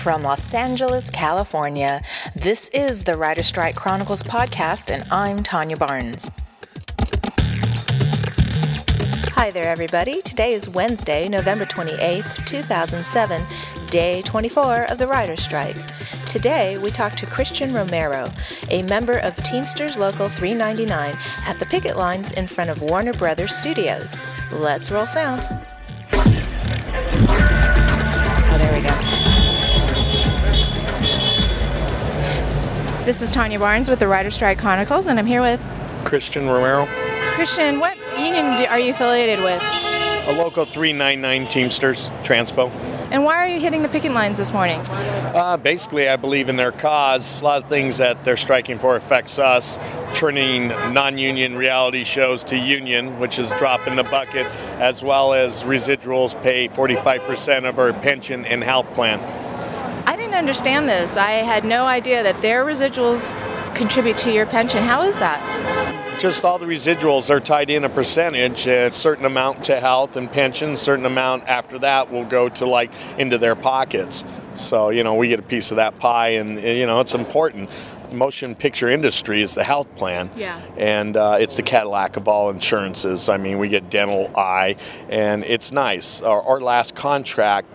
From Los Angeles, California, this is the Writer Strike Chronicles podcast, and I'm Tanya Barnes. Hi there, everybody. Today is Wednesday, November 28th, 2007, day 24 of the Writer Strike. Today, we talk to Christian Romero, a member of Teamsters Local 399 at the picket lines in front of Warner Brothers Studios. Let's roll sound. This is Tanya Barnes with the Writer Strike Chronicles, and I'm here with Christian Romero, Christian. What union are you affiliated with? a local 399 Teamsters Transpo. And why are you hitting the picket lines this morning? Uh, basically, I believe in their cause. A lot of things that they're striking for affects us. Turning non-union reality shows to union, which is drop in the bucket, as well as residuals pay 45% of our pension and health plan. Understand this. I had no idea that their residuals contribute to your pension. How is that? Just all the residuals are tied in a percentage, a certain amount to health and pension, a certain amount after that will go to like into their pockets. So, you know, we get a piece of that pie and, and, you know, it's important. Motion picture industry is the health plan. Yeah. And uh, it's the Cadillac of all insurances. I mean, we get dental, eye, and it's nice. Our, our last contract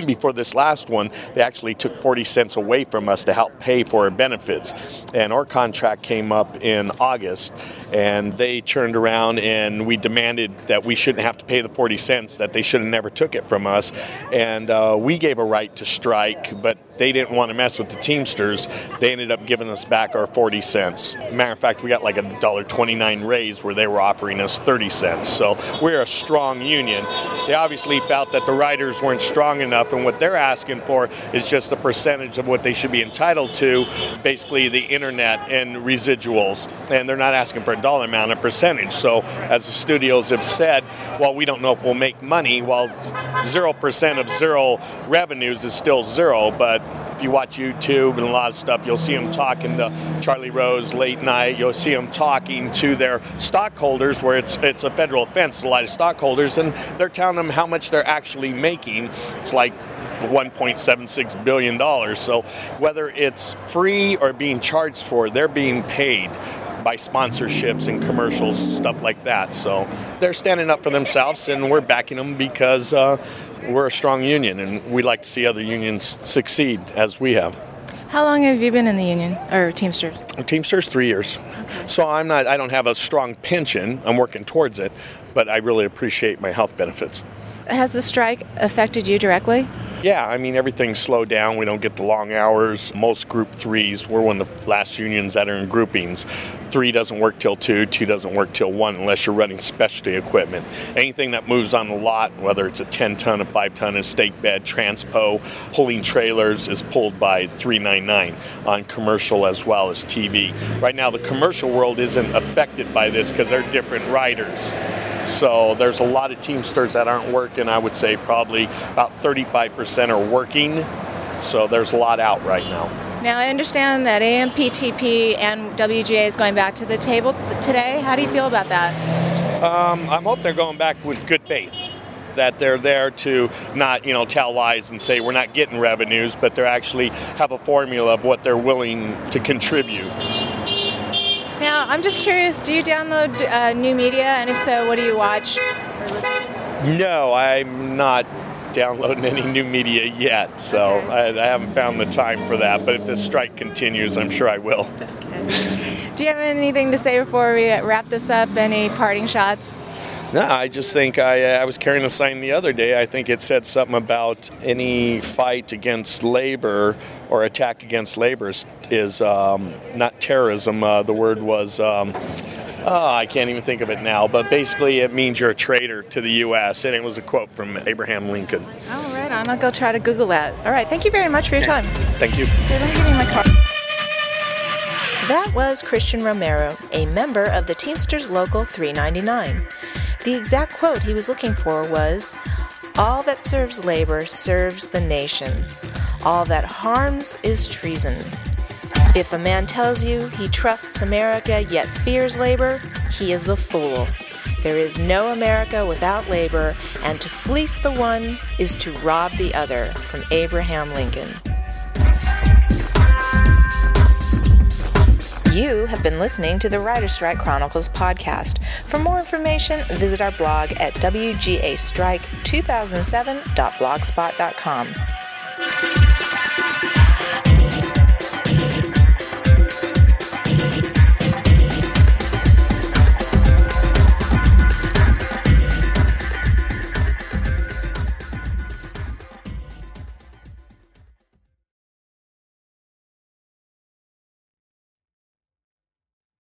before this last one, they actually took 40 cents away from us to help pay for our benefits. And our contract came up in August, and they turned around and we demanded that we shouldn't have to pay the 40 cents, that they should have never took it from us. And uh, we gave a right to strike, but they didn't want to mess with the Teamsters. They ended up giving us back our 40 cents. Matter of fact, we got like a $1.29 raise where they were offering us 30 cents. So we're a strong union. They obviously felt that the riders weren't strong enough, and what they're asking for is just a percentage of what they should be entitled to, basically the internet and residuals. And they're not asking for a dollar amount, a percentage. So, as the studios have said, well, we don't know if we'll make money. Well, 0% of zero revenues is still zero, but if you watch YouTube and a lot of stuff, you'll see them talking to Charlie Rose late night. You'll see them talking to their stockholders, where it's it's a federal offense to lie to stockholders, and they're telling them how much they're actually making. It's like 1.76 billion dollars. So whether it's free or being charged for, they're being paid by sponsorships and commercials, stuff like that. So they're standing up for themselves, and we're backing them because uh, we're a strong union, and we like to see other unions succeed as we have. How long have you been in the union or Teamsters? Teamsters three years, so I'm not. I don't have a strong pension. I'm working towards it, but I really appreciate my health benefits. Has the strike affected you directly? Yeah, I mean, everything's slowed down. We don't get the long hours. Most group threes, we're one of the last unions that are in groupings. Three doesn't work till two, two doesn't work till one unless you're running specialty equipment. Anything that moves on the lot, whether it's a 10 ton, a 5 ton, a stake bed, transpo, pulling trailers, is pulled by 399 on commercial as well as TV. Right now, the commercial world isn't affected by this because they're different riders. So there's a lot of Teamsters that aren't working. I would say probably about 35% are working. So there's a lot out right now. Now, I understand that AMPTP and WGA is going back to the table today. How do you feel about that? Um, I hope they're going back with good faith. That they're there to not, you know, tell lies and say we're not getting revenues, but they actually have a formula of what they're willing to contribute. Now, I'm just curious do you download uh, new media? And if so, what do you watch? No, I'm not downloading any new media yet, so I, I haven't found the time for that. But if the strike continues, I'm sure I will. Do you have anything to say before we wrap this up? Any parting shots? No, I just think I, I was carrying a sign the other day. I think it said something about any fight against labor or attack against labor is, is um, not terrorism. Uh, the word was. Um, Oh, I can't even think of it now, but basically it means you're a traitor to the U.S., and it was a quote from Abraham Lincoln. All right, on. I'll go try to Google that. All right, thank you very much for your time. Thank you. Here, let me give you my card. That was Christian Romero, a member of the Teamsters Local 399. The exact quote he was looking for was All that serves labor serves the nation. All that harms is treason. If a man tells you he trusts America yet fears labor, he is a fool. There is no America without labor, and to fleece the one is to rob the other, from Abraham Lincoln. You have been listening to the Writer Strike Chronicles podcast. For more information, visit our blog at wgastrike2007.blogspot.com.